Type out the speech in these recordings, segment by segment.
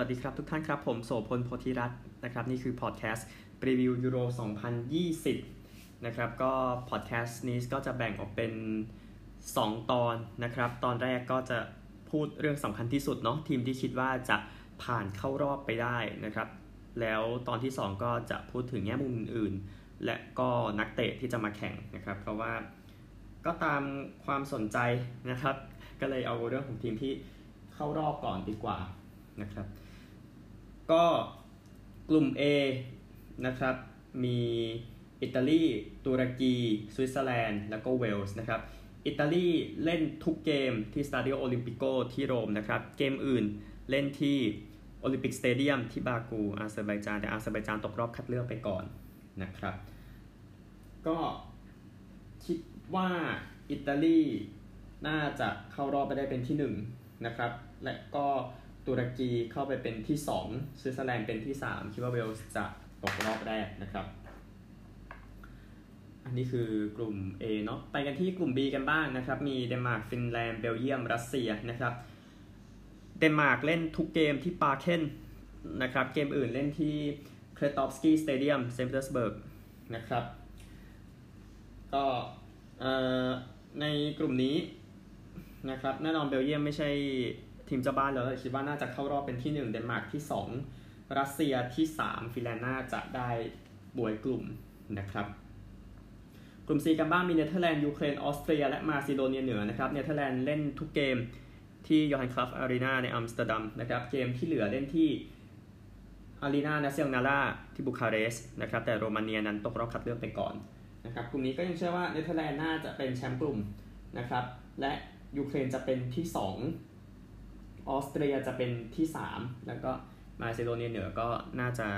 สวัสดีครับทุกท่านครับ ผมโสพลโพธิรัตน์นะครับ นี่คือพอดแคสต์รีวิวยูโร 2020 นะครับ ก็พอดแคสต์นี้ก็จะแบ่งออกเป็น 2 ตอนนะครับ ตอนแรกก็จะพูดเรื่องสำคัญที่สุดเนาะทีมที่คิดว่าจะผ่านเข้ารอบไปได้นะครับ แล้วตอนที่ 2 ก็จะพูดถึงแง่มุมอื่นๆ และก็นักเตะที่จะมาแข่งนะครับ เพราะว่าก็ตามความสนใจนะครับ ก็เลยเอาเรื่องของทีมที่เข้ารอบก่อนดีกว่านะครับ ก็กลุ่ม A นะครับ มีอิตาลี ตุรกี สวิตเซอร์แลนด์ แล้วก็เวลส์นะครับ อิตาลีเล่นทุกเกมที่สตาดิโอโอลิมปิโกที่โรมนะครับ เกมอื่นเล่นที่โอลิมปิกสเตเดียมที่บากูอาเซอร์ไบจาน แต่อาเซอร์ไบจานตกรอบคัดเลือกไปก่อนนะครับ ก็คิดว่าอิตาลีน่าจะเข้ารอบไปได้เป็นที่1นะครับ และก็ ตุรกีเข้าไปเป็นที่2สวิตเซอร์แลนด์เป็นที่ 3 คิดว่าเวลส์จะตกรอบแรกนะครับ อันนี้คือกลุ่ม A เนาะไปกันที่กลุ่ม B กันบ้างนะครับ มีเดนมาร์กฟินแลนด์เบลเยียม รัสเซียนะครับเดนมาร์กเล่นทุกเกมที่พาร์เคนนะครับ เกมอื่นเล่นที่เครสตอฟสกี้สเตเดียมเซนต์ปีเตอร์สเบิร์กนะครับ ก็ในกลุ่มนี้นะครับแน่นอนเบลเยียมไม่ใช่ ทีมเจ้าบ้านแล้วคิดว่าน่าจะเข้ารอบเป็นที่ 1 เดนมาร์กที่ 2 รัสเซียที่ 3 ฟินแลนด์น่าจะได้บ๊วยกลุ่มนะครับกลุ่ม C กันบ้างมีเนเธอร์แลนด์ยูเครนออสเตรียและมาซิโดเนียเหนือนะครับเนเธอร์แลนด์เล่นทุกเกมที่โยฮันครัฟฟ์อารีนาในอัมสเตอร์ดัมนะครับเกมที่เหลือเล่นที่อารีนานาซิโอนาล่าที่บุคาเรสต์นะครับแต่โรมาเนียนั้นตกรอบคัดเลือกไปก่อนนะครับกลุ่มนี้ก็ยังเชื่อว่าเนเธอร์แลนด์น่าจะเป็นแชมป์กลุ่มนะครับและยูเครนจะเป็นที่ 2 ออสเตรียจะเป็นที่ 3 แล้วก็มาซิโดเนียเหนือก็น่าจะ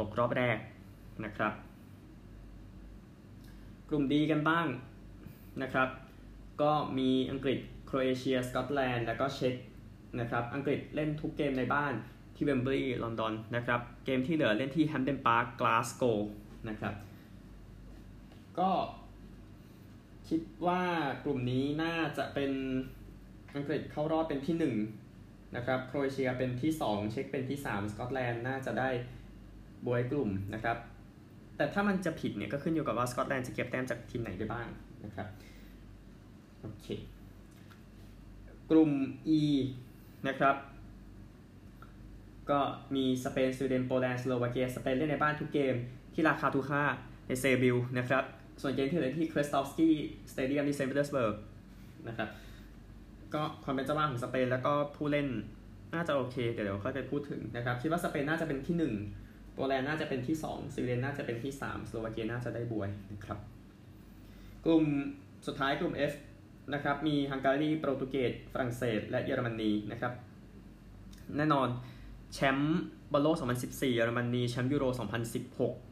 ตกรอบแรกนะครับ กลุ่ม D กันบ้างนะครับ ก็มีอังกฤษโครเอเชีย สกอตแลนด์ แล้วก็เช็กนะครับ อังกฤษเล่นทุกเกมในบ้านที่เวมบลีย์ลอนดอนนะครับ เกมที่เหลือเล่นที่แฮมเดนพาร์คกลาสโกนะครับ ก็คิดว่ากลุ่มนี้น่าจะเป็นอังกฤษเข้ารอบเป็นที่ 1 นะครับโครเอเชียเป็นที่ 2 เช็คเป็นที่ 3 สกอตแลนด์น่าจะได้บ๊วยกลุ่มนะครับ แต่ถ้ามันจะผิดเนี่ยก็ขึ้นอยู่กับว่าสกอตแลนด์จะเก็บแต้มจากทีมไหนได้บ้างนะครับโอเคกลุ่ม E นะครับ ก็มีสเปนสวีเดนโปแลนด์สโลวาเกียสเปนเล่นในบ้านทุกเกมที่ลาการ์ตูฆาในเซบิลนะครับ ส่วนเกมที่เหลือที่เครสตอฟสกี้สเตเดียมที่เซนต์ปีเตอร์สเบิร์กนะครับ ก็ความเป็นเจ้าบ้านของสเปนแล้วก็ผู้เล่นน่าจะโอเคเดี๋ยวเดี๋ยวค่อยไปพูดถึงนะครับคิดว่าสเปนน่าจะเป็นที่ 1 โปแลนด์น่าจะเป็นที่ 2สวีเดนน่าจะเป็นที่ 3 สโลวาเกียน่าจะได้บ๊วยนะครับกลุ่มสุดท้ายกลุ่ม F นะครับมีฮังการีโปรตุเกสฝรั่งเศส และเยอรมนีนะครับแน่นอนแชมป์บอลโลก 2014 เยอรมนีแชมป์ยูโร 2016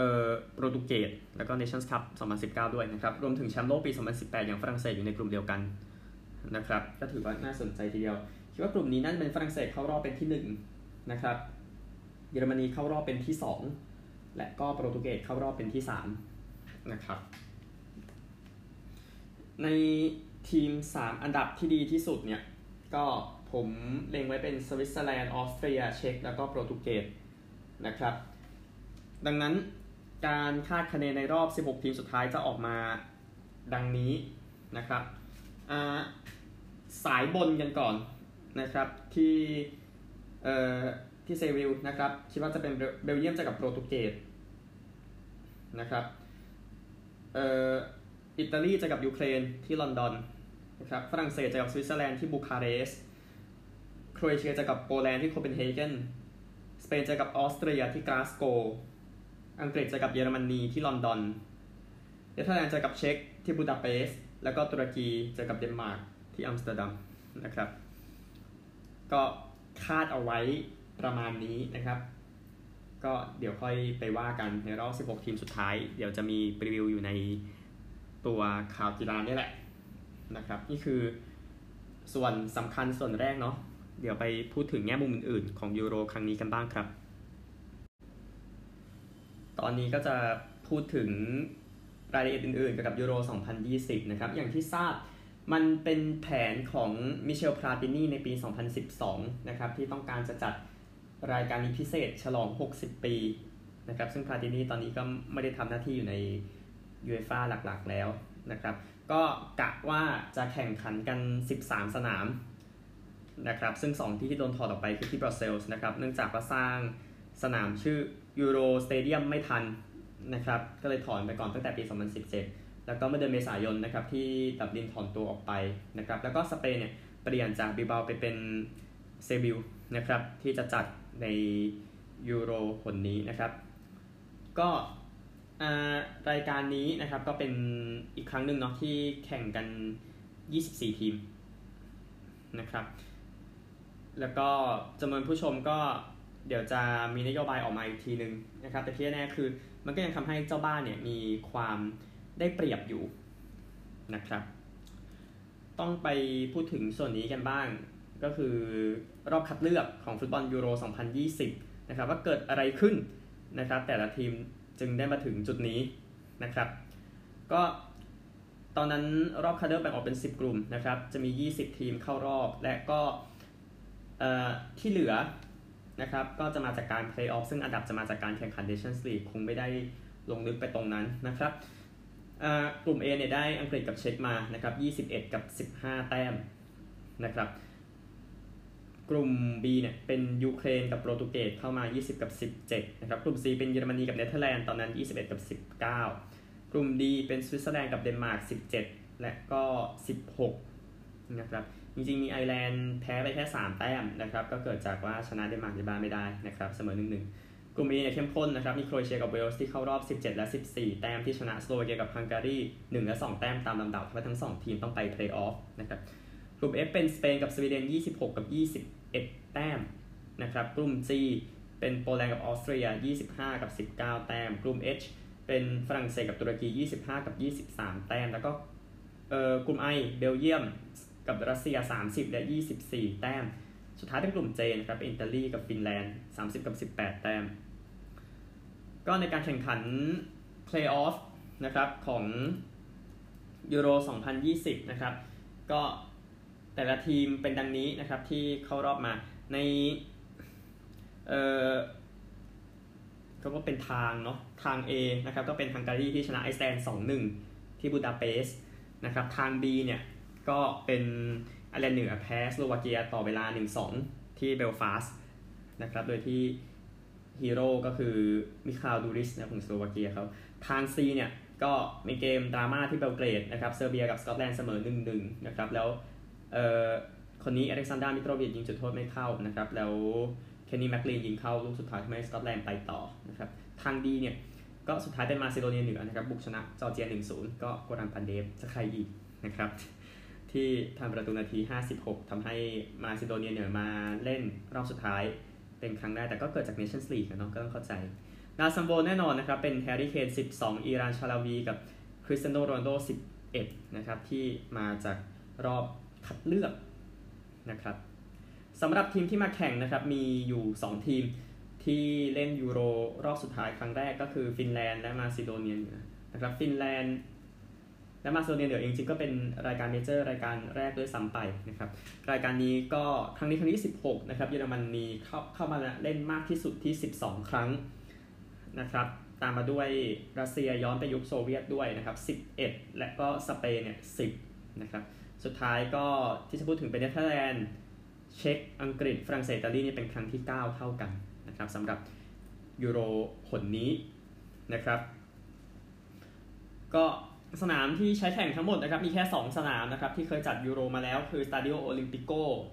เอ่อโปรตุเกสแล้วก็เนชั่นส์คัพ2019 ด้วยนะครับ รวมถึงแชมป์โลกปี 2018 อย่างฝรั่งเศสอยู่ในกลุ่มเดียวกันนะครับ ก็ถือว่าน่าสนใจทีเดียว คิดว่ากลุ่มนี้น่าจะเป็นฝรั่งเศสเข้ารอบเป็นที่ 1 นะครับ เยอรมนีเข้ารอบเป็นที่ 2 และก็โปรตุเกสเข้ารอบเป็นที่ 3 นะครับ ในทีม 3 อันดับที่ดีที่สุดเนี่ย ก็ผมเล็งไว้เป็นสวิตเซอร์แลนด์ ออสเตรีย เช็กแล้วก็โปรตุเกสนะครับ ดังนั้น การคาดคะเนในรอบ 16 ทีมสุดท้ายจะออกมาดังนี้นะครับสายบนกันก่อนนะครับที่เอ่อที่เซวิลนะครับคิดว่าจะเป็นเบลเยียมเจอกับโปรตุเกสนะครับเอ่ออิตาลีเจอกับยูเครนที่ลอนดอนนะครับฝรั่งเศสเจอกับสวิตเซอร์แลนด์ที่บูคาเรสต์โครเอเชียเจอกับโปแลนด์ที่โคเปนเฮเกนสเปนเจอกับออสเตรียที่กลาสโก อังกฤษเจอกับเยอรมนีที่ลอนดอนเนเธอร์แลนด์เจอกับเช็กที่บูดาเปสต์แล้วก็ตุรกีเจอกับเดนมาร์กที่อัมสเตอร์ดัมนะครับ ก็คาดเอาไว้ประมาณนี้นะครับ ก็เดี๋ยวค่อยไปว่ากันในรอบ 16 ทีมสุดท้าย เดี๋ยวจะมี preview อยู่ในตัวข่าวกีฬานี่แหละนะครับ นี่คือส่วนสำคัญส่วนแรกเนาะเดี๋ยวไปพูดถึงแง่มุมอื่นๆ ของยูโรครั้งนี้กันบ้างครับ ตอนนี้ก็จะพูดถึงรายละเอียดอื่นๆเกี่ยวกับยูโร 2020 นะครับ อย่างที่ทราบมันเป็นแผนของมิเชลพลาตินีในปี 2012 นะครับที่ต้องการจะจัดรายการนี้พิเศษฉลอง 60 ปีนะครับซึ่งพลาตินีตอนนี้ก็ไม่ได้ทำหน้าที่อยู่ในยูเอฟ่าหลักๆ แล้วนะครับ ก็กะว่าจะแข่งขันกัน 13 สนามนะครับซึ่ง 2 ที่ที่โดนถอดออกไปคือที่บรัสเซลส์นะครับเนื่องจากว่าสร้าง สนามชื่อยูโรสเตเดียมไม่ทันนะครับก็เลยถอนไปก่อนตั้งแต่ปี 2017 แล้วก็เมื่อเดือนเมษายนนะครับที่ดับลินถอนตัวออกไปนะครับแล้วก็สเปนเนี่ยเปลี่ยนจากบิลเบาไปเป็นเซบิลนะครับที่จะจัดในยูโรหนนี้นะครับ ก็รายการนี้นะครับก็เป็นอีกครั้งหนึ่งเนาะที่แข่งกัน 24 ทีมนะครับ แล้วก็จำนวนผู้ชมก็ เดี๋ยวจะมีนโยบายออกมาอีกทีนึงนะครับ แต่ที่แน่คือมันก็ยังทำให้เจ้าบ้านเนี่ยมีความได้เปรียบอยู่นะครับ ต้องไปพูดถึงส่วนนี้กันบ้าง ก็คือรอบคัดเลือกของฟุตบอลยูโร 2020 นะครับ ว่าเกิดอะไรขึ้นนะครับ แต่ละทีมจึงได้มาถึงจุดนี้นะครับ ก็ตอนนั้นรอบคัดเลือกแบ่งออกเป็น 10 กลุ่มนะครับ จะมี 20 ทีมเข้ารอบและก็ที่เหลือ นะครับก็จะมาจากการเพลย์ออฟซึ่งอันดับจะมาจากการแข่งขัน Nations League คงไม่ได้ลงลึกไปตรงนั้นนะครับกลุ่ม A เนี่ยได้อังกฤษกับเช็กมานะครับ21 กับ 15 แต้มนะครับกลุ่ม B เนี่ยเป็นยูเครนกับโปรตุเกสเข้ามา 20 กับ 17นะครับกลุ่ม C เป็นเยอรมนีกับเนเธอร์แลนด์ตอนนั้น 21 กับ 19 กลุ่ม D เป็นสวิตเซอร์แลนด์กับเดนมาร์ก 17 และก็ 16นะครับ จริงๆมีไอร์แลนด์แพ้ไปแค่ 3 แต้มนะครับ ก็เกิดจากว่าชนะเดนมาร์กในบ้านไม่ได้นะครับเสมอ1-1กลุ่ม E เนี่ยเข้มข้นนะครับ มีโครเอเชียกับเวลส์ที่เข้ารอบ 17 และ 14 แต้มที่ชนะสโลวาเกียกับฮังการี1และ 2 แต้มตามลำดับเพราะทั้ง 2 ทีมต้องไปเพลย์ออฟนะครับกลุ่ม F เป็นสเปนกับสวีเดน 26 กับ 21 แต้มนะครับกลุ่ม G เป็นโปแลนด์กับออสเตรีย 25 กับ 19 แต้ม กลุ่ม H เป็นฝรั่งเศสกับตุรกี 25 กับ 23 แต้ม แล้วก็เอ่อกลุ่ม I เบลเยียม กับรัสเซีย 30 และ 24 แต้ม สุดท้ายเป็นกลุ่ม J นะครับอิตาลีกับฟินแลนด์ 30 กับ 18 แต้ม ก็ในการแข่งขันเพลย์ออฟนะครับของยูโร 2020 นะครับ ก็แต่ละทีมเป็นดังนี้นะครับที่เข้ารอบมาในเอ่อก็เป็นทางเนาะทาง A นะครับก็เป็นฮังการีที่ชนะไอซ์แลนด์ 2-1 ที่บูดาเปสต์นะครับทาง B เนี่ย ก็เป็นไอร์แลนด์เหนือแพ้สโลวาเกียต่อเวลา 1-2 ที่เบลฟาสต์นะครับ โดยที่ฮีโร่ก็คือมิคาลดูริสนะของสโลวาเกียเขาทาง C เนี่ยก็มีเกมดราม่าที่เบลเกรดนะครับ เซอร์เบียกับสกอตแลนด์เสมอ 1-1 นะครับ แล้วเอ่อคนนี้อเล็กซานดรามิโตรวิชยิงจุดโทษไม่เข้านะครับ แล้วเคนนี่แมคลีนยิงเข้าลูกสุดท้ายทำให้สกอตแลนด์ไปต่อนะครับ ทาง D เนี่ยก็สุดท้ายเป็นมาซิโดเนียเหนือนะครับ บุกชนะจอร์เจีย 1-0 ก็โกรันปันเดฟจะใครอีกนะครับ ที่ทำประตูนาที 56ทำให้มาซิโดเนียเหนือมาเล่นรอบสุดท้ายเป็นครั้งแรกแต่ก็เกิดจาก Nations League นะก็ต้องเข้าใจดาวซัลโวแน่นอนนะครับ เป็นแฮร์รี่เคน 12 เอรานซาฮาวีกับคริสเตียโนโรนัลโด 11 นะครับ ที่มาจากรอบคัดเลือกนะครับสำหรับทีมที่มาแข่งนะครับ มีอยู่ 2 ทีมที่เล่นยูโรรอบสุดท้ายครั้งแรกก็คือฟินแลนด์และมาซิโดเนียนะครับฟินแลนด์ และมาซิโดเนียเหนือเองจริงก็เป็นรายการ major รายการแรกด้วยซ้ำไปนะครับรายการนี้ก็ครั้งนี้ครั้งที่ 16 นะครับเยอรมนีเข้าเข้ามาเล่นมากที่สุดที่ 12 ครั้งนะครับตามมาด้วยรัสเซียย้อนไปยุคโซเวียตด้วยนะครับ 11 และก็สเปนเนี่ย 10 นะครับสุดท้ายก็ที่จะพูดถึงเป็นเนเธอร์แลนด์เช็กอังกฤษ ฝรั่งเศสอิตาลีนี่เป็นครั้งที่ 9 เท่ากันนะครับสำหรับยูโรหนนี้นะครับ ก็ สนามที่ใช้แข่งทั้งหมดนะครับมีแค่ 2 สนามนะครับที่เคยจัดยูโรมาแล้วคือสตาดิโอโอลิมปิโก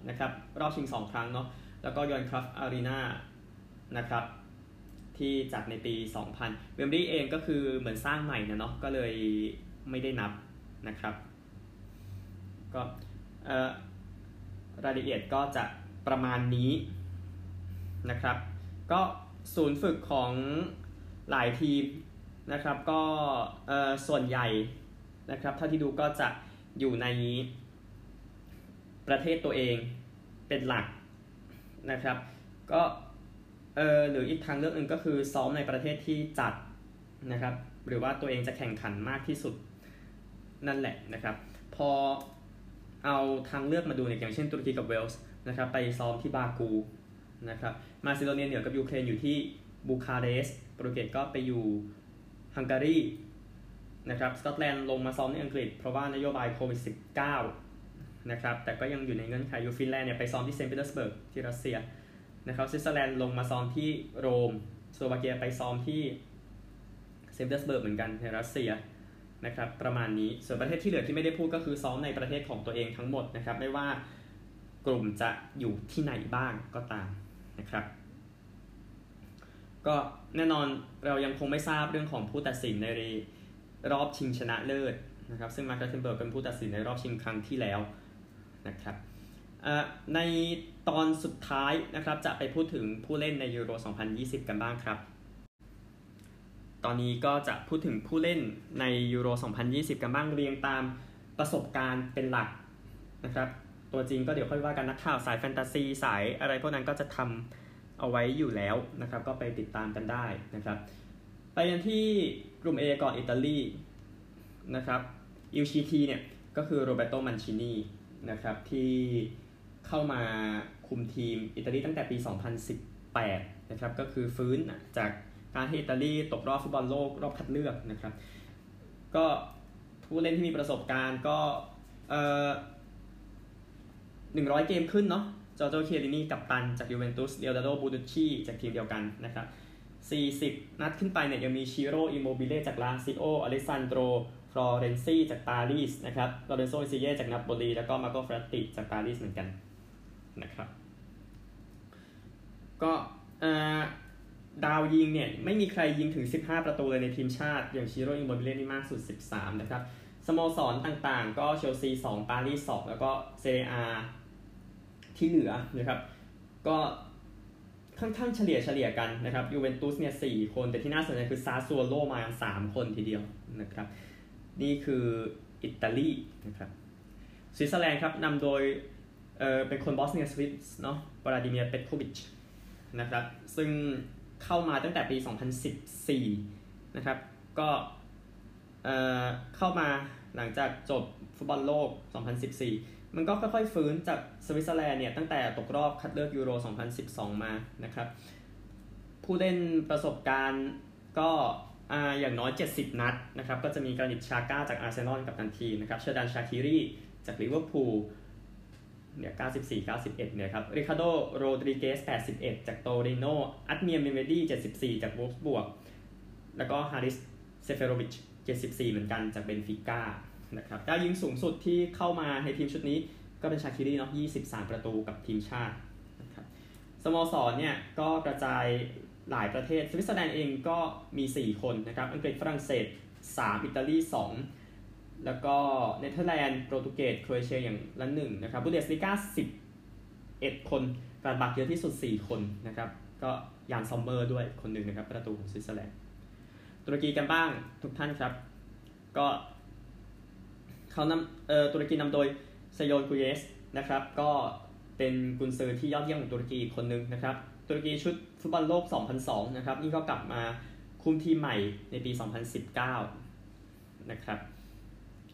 นะครับรอบชิง 2 ครั้งเนาะแล้วก็ยอนครัฟอารีนานะครับที่จัดในปี 2000 เวมบลีย์เองก็คือเหมือนสร้างใหม่นะเนาะก็เลยไม่ได้นับนะครับก็รายละเอียดก็จะประมาณนี้นะครับ ก็ศูนย์ฝึกของหลายทีม นะครับก็ส่วนใหญ่นะครับเท่าที่ดูก็จะอยู่ในประเทศตัวเองเป็นหลักนะครับก็เออหรืออีกทางเลือกหนึ่งก็คือซ้อมในประเทศที่จัดนะครับหรือว่าตัวเองจะแข่งขันมากที่สุดนั่นแหละนะครับ พอเอาทางเลือกมาดูเนี่ยอย่างเช่นตุรกีกับเวลส์นะครับไปซ้อมที่บากูนะครับมาซิโดเนียเหนือกับยูเครนอยู่ที่บูคาเรสต์โปรตุเกสก็ไปอยู่ ฮังการีนะครับสกอตแลนด์ลงมาซ้อมในอังกฤษ เพราะว่านโยบายโควิด -19 นะครับแต่ก็ยังอยู่ในเงื่อนไขอยู่ฟินแลนด์เนี่ยไปซ้อมที่เซนต์ปีเตอร์สเบิร์กที่รัสเซียนะครับสวิตเซอร์แลนด์ลงมาซ้อมที่โรมสโลวาเกียไปซ้อมที่เซนต์ปีเตอร์สเบิร์กเหมือนกันในรัสเซียนะครับประมาณนี้ส่วนประเทศที่เหลือที่ไม่ได้พูดก็คือซ้อมในประเทศของตัวเองทั้งหมดนะครับไม่ว่ากลุ่มจะอยู่ที่ไหนบ้างก็ตามนะครับ ก็แน่นอนเรายังคงไม่ทราบเรื่องของผู้ตัดสินในรอบชิงชนะเลิศนะครับ ซึ่งมาร์คแคลตเทนเบิร์กเป็นผู้ตัดสินในรอบชิงครั้งที่แล้วนะครับในตอนสุดท้ายนะครับจะไปพูดถึงผู้เล่นในยูโร 2020 กันบ้างครับ ตอนนี้ก็จะพูดถึงผู้เล่นในยูโร 2020 กันบ้างเรียงตามประสบการณ์เป็นหลักนะครับ ตัวจริงก็เดี๋ยวค่อยว่ากันนักข่าวสายแฟนตาซีสายอะไรพวกนั้นก็จะทำ เอาไว้อยู่แล้วนะครับ ก็ไปติดตามกันได้นะครับ ไปกันที่กลุ่ม A ก่อนอิตาลีนะครับอิวชีทีเนี่ยก็คือโรเบโตมันชินีนะครับที่เข้ามาคุมทีมอิตาลีตั้งแต่ปี 2018นะครับก็คือฟื้นจากการที่อิตาลีตกรอบฟุตบอลโลกรอบคัดเลือกนะครับ ก็ผู้เล่นที่มีประสบการณ์ก็เอ่อ100 เกมขึ้นเนาะ จอร์โจคิเอลลินีกัปตันจากยูเวนตุสเลโอนาร์โดโบนุชชีจากทีมเดียวกันนะครับ40 นัดขึ้นไปเนี่ยยังมีชิโร่อิโมบิเล่จากลาซิโออเลซันโดรฟลอเรนซีจากปารีสนะครับลอเรนโซอินซินเย่จากนาโปลีแล้วก็มาร์โกแวร์รัตติจากปารีสเหมือนกันนะครับก็ดาวยิงเนี่ยไม่มีใครยิงถึง 15 ประตูเลยในทีมชาติ อย่างชิโร่อิโมบิเล่นี่มากสุด 13 นะครับสโมสรต่างๆ ก็เชลซี 2 ปารีส 2 แล้วก็เซเรีย ที่เหลือนะครับก็ค่อนข้างเฉลี่ยเฉลี่ยกันนะครับยูเวนตุสเนี่ยสี่คน แต่ที่น่าสนใจคือซาซัวโลมาสามคนทีเดียวนะครับนี่คืออิตาลีนะครับสวิตเซอร์แลนด์ครับนำโดยเออเป็นคนบอสเนียสวิตเนาะวลาดิเมียร์เปตโควิชนะครับซึ่งเข้ามาตั้งแต่ปี 2014นะครับก็เออเข้ามาหลังจากจบฟุตบอลโลก 2014 มันก็ค่อยๆฟื้นจากสวิตเซอร์แลนด์เนี่ยตั้งแต่ตกรอบคัดเลือกยูโร 2012 มานะครับ ผู้เล่นประสบการณ์ก็อย่างน้อย 70 นัดนะครับก็จะมีกรานิตชาก้าจากอาร์เซนอลกัปตันทีมนะครับเชอร์ดันชาคิรีจากลิเวอร์พูลเนี่ย94 91เนี่ยครับริคาโดโรดริเกส81 จากโตริโนแอดเมียร์เมห์เมดี้74 จากโวล์ฟสบวร์ก แล้วก็ฮาริสเซเฟโรวิช74 เหมือนกันจากเบนฟิก้า นะครับดาวยิงสูงสุดที่เข้ามาในทีมชุดนี้ก็เป็นชาคิรีเนาะ23 ประตูกับทีมชาตินะครับสโมสรเนี่ยก็กระจายหลายประเทศสวิตเซอร์แลนด์เองก็มี 4 คนนะครับอังกฤษฝรั่งเศส 3 อิตาลี 2 แล้วก็เนเธอร์แลนด์โปรตุเกสโครเอเชียอย่างละหนึ่งนะครับบุนเดสลีกา11 คนกลัดบัคเยอะที่สุด 4 คนนะครับก็ยานซอมเมอร์ด้วยคนหนึ่งนะครับประตูของสวิตเซอร์แลนด์ตุรกีกันบ้างทุกท่านครับ ก็ เขานำเอ่อตุรกีนำโดยเซนอลกูเนสนะครับ ก็เป็นกุนซือที่ยอดเยี่ยมของตุรกีคนหนึ่งนะครับ ตุรกีชุดฟุตบอลโลก 2002 นะครับ นี่ก็กลับมาคุมทีมใหม่ในปี 2019 นะครับ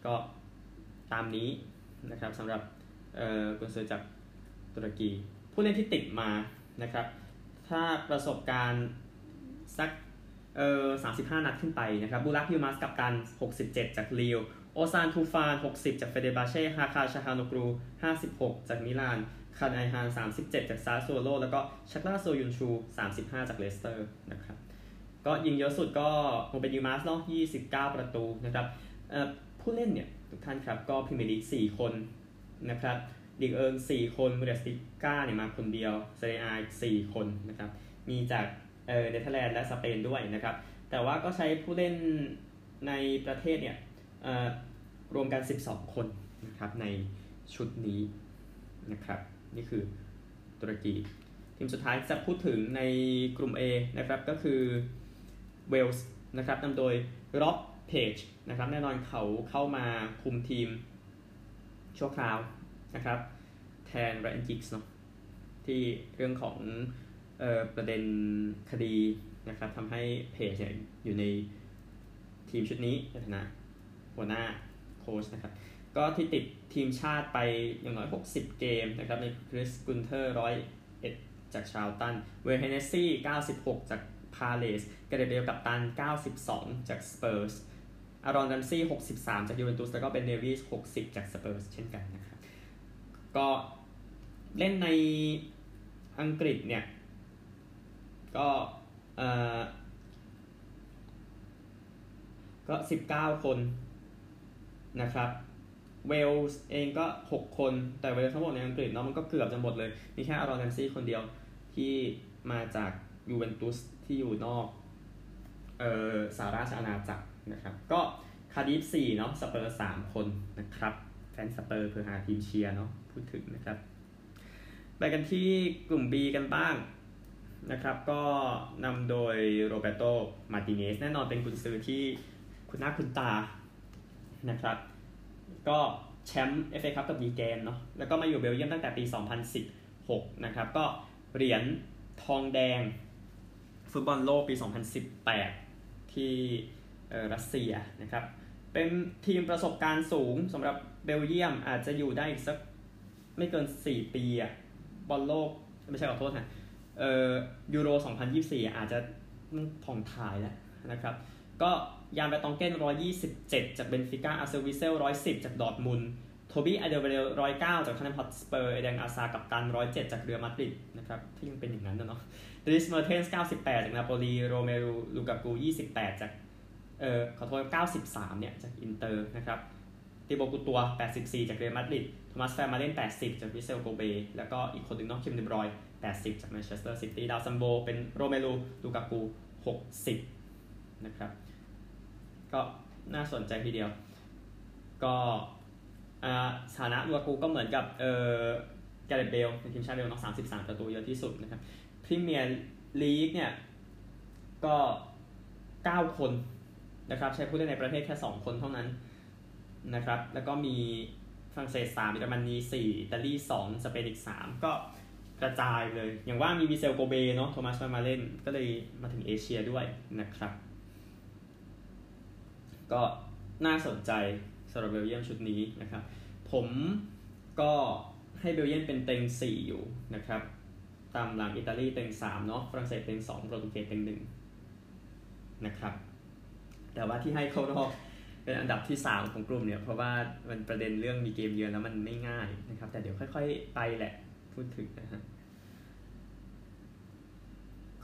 ก็ตามนี้นะครับสำหรับเอ่อกุนซือจากตุรกี ผู้เล่นที่ติดมานะครับ ถ้าประสบการณ์สักเออ35 นัดขึ้นไปนะครับบูรักยูมาสกับการ67 จากลีว โอซานทูฟาน 60 จากเฟเดบาเช่ฮาคาชาฮานกรู 56 จากมิลานคานไอฮาน 37 จากซาโซโล แล้วก็ชักลาโซยุนชู 35 จากเลสเตอร์นะครับก็ยิงเยอะสุดก็คงเป็นยิลมาซเนาะ29 ประตูนะครับผู้เล่นเนี่ยทุกท่านครับก็พรีเมียร์ลีก4คนนะครับลีกเอิง4คนบุนเดสลีกาเนี่ยมาคนเดียวเซเรียอา4คนนะครับมีจากเนเธอร์แลนด์และสเปนด้วยนะครับแต่ว่าก็ใช้ผู้เล่นในประเทศเนี่ย รวมกัน 12 คนนะครับในชุดนี้นะครับนี่คือตุรกีทีมสุดท้ายจะพูดถึงในกลุ่ม A นะครับก็คือเวลส์นะครับนำโดยร็อบเพจนะครับแน่นอนเขาเข้ามาคุมทีมชั่วคราวนะครับแทนแรนจิกส์เนาะที่เรื่องของออประเด็นคดีนะครับทำให้เพจอยู่ในทีมชุดนี้ในฐานะ หัวหน้าโค้ชนะครับ ก็ที่ติดทีมชาติไปอย่างน้อย 60 เกมนะครับในคริสกุนเทอร์ร้อยเอ็ดจากชาร์ลตัน เวย์นเฮนเนสซี่ 96 จากพาเลซแกเร็ธเบลกัปตัน 92 จากสเปอร์สอารอนแรมซีย์ 63 จากยูเวนตุส แล้วก็เบนเดวิส 60 จากสเปอร์สเช่นกันนะครับ ก็เล่นในอังกฤษเนี่ย ก็เอ่อก็ 19 คน นะครับเวลส์เองก็ 6 คน แต่เวลส์ทั้งหมดในอังกฤษเนาะมันก็เกือบจะหมดเลย มีแค่อารอนแรมซีย์คนเดียวที่มาจากยูเวนตุสที่อยู่นอกเอ่อสหราชอาณาจักรนะครับ ก็คาดิฟสี่เนาะสเปอร์สามคนนะครับ แฟนสเปอร์เพื่อหาทีมเชียร์เนาะพูดถึงนะครับ ไปกันที่กลุ่ม B กันบ้างนะครับ ก็นำโดยโรเบโตมาติเนสแน่นอนเป็นกุนซือที่คุ้นหน้าคุ้นตา นะครับ ก็แชมป์เอฟเอคัพกับวีแกนเนาะแล้วก็มาอยู่เบลเยียมตั้งแต่ปี 2016 นะครับ ก็เหรียญทองแดง ฟุตบอลโลกปี 2018 ที่รัสเซียนะครับ เป็นทีมประสบการณ์สูงสำหรับเบลเยียมอาจจะอยู่ได้อีกสักไม่เกิน 4 ปีอะบอลโลก ไม่ใช่ขอโทษนะเอ่อยูโร 2024 อาจจะผ่องถ่ายแล้วนะครับ ก็ยานแฟร์ตองเก้น 127 จากเบนฟิก้าอักเซลวิตเซล 110 จากดอร์ทมุนโทบี้อัลเดอร์ไวเรลด์109 จากคานาพอตสเปอร์เอเดนอาซาร์กัปตัน 107 จากเรอัลมาดริดนะครับที่ยังเป็นอย่างนั้นนะเนาะดริสเมอร์เทนส์98 จากนาโปลีโรเมรูลูกากู 28 จากเอ่อขอโทษ 93 เนี่ยจากอินเตอร์นะครับติโบกูร์ตัวส์ 84 จากเรอัลมาดริดโทมัสแฟร์มาเล่น 80 จากวิเซลโกเบ แล้วก็อีกคนหนึ่งนอกเควินเดอบรอยน์ 80 จากแมนเชสเตอร์ซิตี้ ดาวซัลโว เป็นโรเมรูลูกากู 60 นะครับ ก็น่าสนใจทีเดียว ก็สถานะลูกากูก็เหมือนกับเอแกเร็ธเบลในทีมชาติเบลนอก33ประตูเยอะที่สุดนะครับพรีเมียร์ลีกเนี่ย ก็ 9 คนนะครับ ใช้ผู้เล่นในประเทศแค่ 2 คนเท่านั้นนะครับ แล้วก็มีฝรั่งเศส3เยอรมนี4อิตาลี2สเปนอีก 3 ก็กระจายเลย อย่างว่ามีวิเซลโกเบเนาะโทมัสแฟร์มาเล่น ก็เลยมาถึงเอเชียด้วยนะครับ ก็น่าสนใจสำหรับเบลเยียมชุดนี้นะครับ ผมก็ให้เบลเยียมเป็นเต็ง 4 อยู่นะครับ ตามหลังอิตาลีเต็ง3เนาะฝรั่งเศสเต็ง2โปรตุเกสเต็ง1นะครับ แต่ว่าที่ให้เข้ารอบเป็นอันดับที่ 3 ของกลุ่มเนี่ย เพราะว่ามันประเด็นเรื่องมีเกมเยือนแล้วมันไม่ง่ายนะครับ แต่เดี๋ยวค่อย ๆ ไปแหละพูดถึงนะฮะ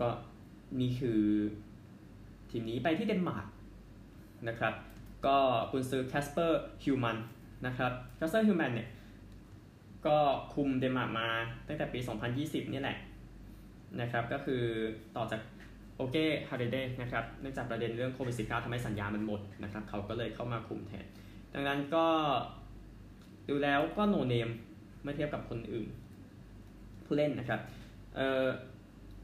ก็นี่คือทีมนี้ไปที่เดนมาร์ก นะครับก็กุนซือแคสเปอร์ฮิวแมนนะครับแคสเปอร์ฮิวแมนเนี่ยก็คุมเดนมาร์กมาตั้งแต่ปี 2020 นี่แหละนะครับก็คือต่อจากโอเคฮาร์เดย์นะครับเนื่องจากประเด็นเรื่องโควิด -19 ทำให้สัญญามันหมดนะครับเขาก็เลยเข้ามาคุมแทน ดังนั้นก็ดูแล้วก็ no name เมื่อเทียบกับคนอื่น ผู้เล่นนะครับเอ่อ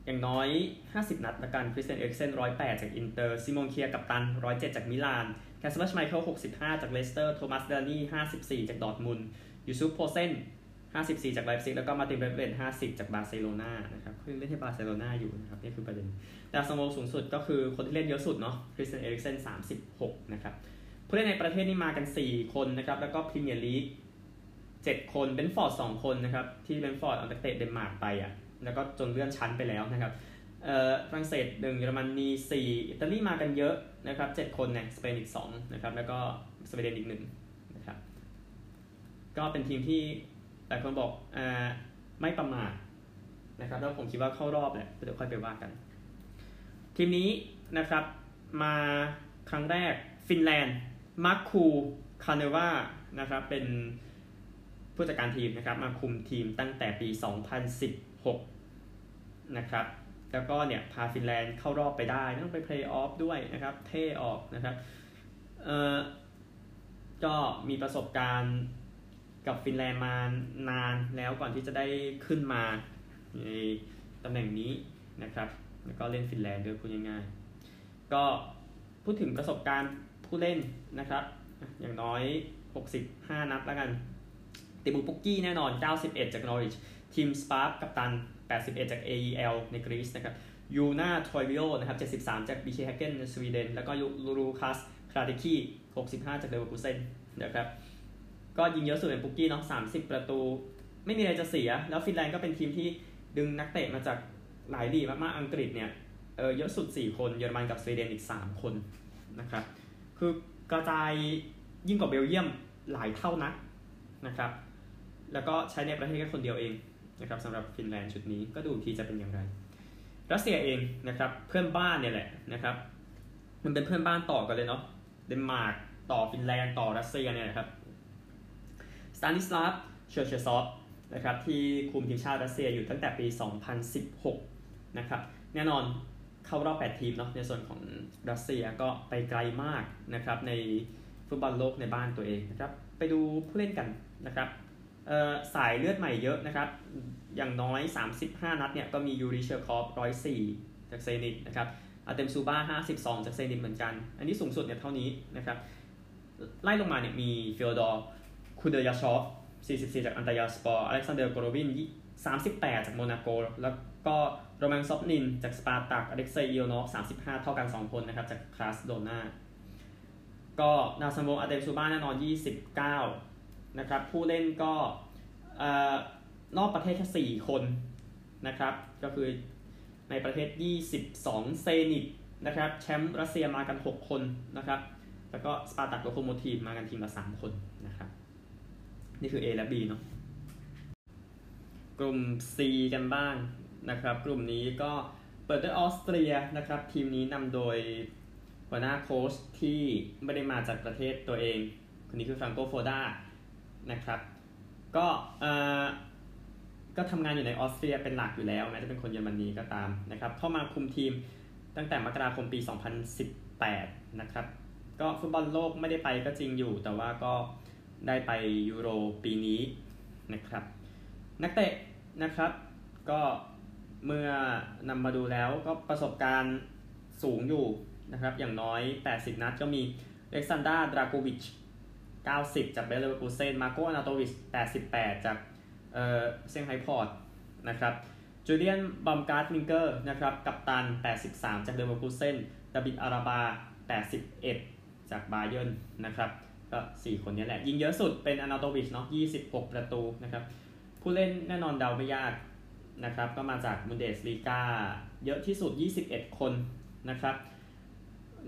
อย่างน้อย 50 นัดละกันคริสเตียนอีริคเซ่น108 จากอินเตอร์ซิมอนเคียร์กัปตัน 107 จากมิลานแคสเปอร์ชไมเคิล65 จากเลสเตอร์โทมัสเดลานีย์54 จากดอร์ทมุนยูซุฟโพลเซ่น54 จากไลฟ์ซิกแล้วก็มาร์ตินเบรธเวท50 จากบาร์เซโลนานะครับคือเล่นที่บาร์เซโลนาอยู่นะครับนี่คือประเด็นแต่สโมสูงสุดก็คือคนที่เล่นเยอะสุดเนาะคริสเตียนอีริคเซ่น36 นะครับผู้เล่นในประเทศนี่มากัน 4 คนนะครับแล้วก็พรีเมียร์ลีก7คนเบรนท์ฟอร์ด2คนนะครับที่เบรนท์ฟอร์ดเอาเตะเดนมาร์กไปอะ แล้วก็จนเลื่อนชั้นไปแล้วนะครับเอ่อฝรั่งเศส1เยอรมนี4อิตาลีมากันเยอะนะครับ7คนเนี่ยสเปนอีก2นะครับแล้วก็สวีเดนอีก1นะครับก็เป็นทีมที่หลายคนบอกอ่ไม่ประมาทนะครับแล้วผมคิดว่าเข้ารอบแหละเดี๋ยวค่อยไปว่ากัน ทีมนี้นะครับมาครั้งแรกฟินแลนด์มาร์คูคาเนวานะครับเป็นผู้จัดการทีมนะครับมาคุมทีมตั้งแต่ปี 2016 นะครับแล้วก็เนี่ยพาฟินแลนด์เข้ารอบไปได้ต้องไปเพลย์ออฟด้วยนะครับ เท่ออกนะครับเอ่อก็มีประสบการณ์กับฟินแลนด์มานานแล้วก่อนที่จะได้ขึ้นมาในตำแหน่งนี้นะครับ แล้วก็เล่นฟินแลนด์ด้วยพูดง่ายๆก็พูดถึงประสบการณ์ผู้เล่นนะครับ อย่างน้อย 65 นัดแล้วกันตีมูปุกกี้แน่นอน 91 จากนอริชทิมสปาร์ฟ กัปตัน 81 จาก AEL ในกรีซนะครับยูนาทอยวิโอนะครับ73 จากบีเคแฮกเกนสวีเดน แล้วก็ลูคัสฮราเดคกี้ 65 จากเลเวอร์คูเซนนะครับก็ยิงเยอะสุดเป็นปุกกี้เนาะสามสิบประตู ไม่มีอะไรจะเสีย แล้วฟินแลนด์ก็เป็นทีมที่ดึงนักเตะมาจากหลายลีกมากๆอังกฤษเนี่ยเออเยอะสุด 4 คนเยอรมันกับสวีเดนอีก 3 คนนะครับคือกระจายยิ่งกว่าเบลเยียมหลายเท่านักนะครับแล้วก็ใช้ในประเทศแค่คนเดียวเอง นะครับสำหรับฟินแลนด์ชุดนี้ก็ดูทีจะเป็นอย่างไร รัสเซียเองนะครับเพื่อนบ้านเนี่ยแหละนะครับมันเป็นเพื่อนบ้านต่อกันเลยเนาะเดนมาร์กต่อฟินแลนด์ต่อรัสเซียเนี่ยนะครับสตานิสลาฟเชอร์เชซอฟนะครับที่คุมทีมชาติรัสเซียอยู่ตั้งแต่ปี 2016 นะครับแน่นอนเข้ารอบ 8 ทีมเนาะในส่วนของรัสเซียก็ไปไกลมากนะครับในฟุตบอลโลกในบ้านตัวเองนะครับไปดูผู้เล่นกันนะครับ สายเลือดใหม่เยอะนะครับ อย่างน้อย 35 นัดเนี่ยก็มียูริเชอร์คอฟ104 จากเซนิตนะครับอาเตมซูบ้า52 จากเซนิตเหมือนกัน อันนี้สูงสุดเนี่ยเท่านี้นะครับ ไล่ลงมาเนี่ยมีฟิโอดอร์คูเดยาชอฟ44 จากอันตัลยาสปอร์อเล็กซานเดอร์โกโลวิน38 จากโมนาโก แล้วก็โรมันซอบนิน จากสปาร์ตัก อเล็กเซย์อิโอนอฟ35 เท่ากัน 2 คนนะครับ จากคราสโนดาร์ก็นาซัมโบอาเตมซูบ้าแน่นอน 29 นะครับ ผู้เล่นก็นอกประเทศแค่ 4 คนนะครับ ก็คือในประเทศ 22 เซนิตนะครับ แชมป์รัสเซียมากัน 6 คนนะครับ แล้วก็สปาร์ตักโลโคโมทีฟมากันทีมละ 3 คนนะครับ นี่คือ A และ B เนาะ กลุ่ม C กันบ้างนะครับ กลุ่มนี้ก็เปิดด้วยออสเตรียนะครับ ทีมนี้นำโดยหัวหน้าโค้ชที่ไม่ได้มาจากประเทศตัวเอง คนนี้คือฟรังโกโฟดา นะครับ ก็ก็ทำงานอยู่ในออสเตรียเป็นหลักอยู่แล้วแม้จะเป็นคนเยอรมนีก็ตามนะครับ เข้ามาคุมทีมตั้งแต่มกราคมปี 2018 นะครับ ก็ฟุตบอลโลกไม่ได้ไปก็จริงอยู่ แต่ว่าก็ได้ไปยูโรปีนี้นะครับ นักเตะนะครับ ก็เมื่อนำมาดูแล้วก็ประสบการณ์สูงอยู่นะครับ อย่างน้อย 80 นัดก็มีอเล็กซานดาดราโกวิช 90 จากเบลเลอร์กูเซน มาโกนาโตวิช 88 จากเอ่อเซี่ยงไฮ้พอร์ตนะครับ จูเลียน บามการ์ตลิงเกอร์นะครับ กัปตัน 83 จากเดอร์เวอร์กูเซนดาบิด อาราบา 81 จากบาเยิร์นนะครับ ก็ 4 คนนี้แหละ ยิงเยอะสุดเป็นอาร์เนาโตวิชเนาะ 26 ประตูนะครับ ผู้เล่นแน่นอนเดาไม่ยากนะครับ ก็มาจากบุนเดสลีกาเยอะที่สุด 21 คนนะครับ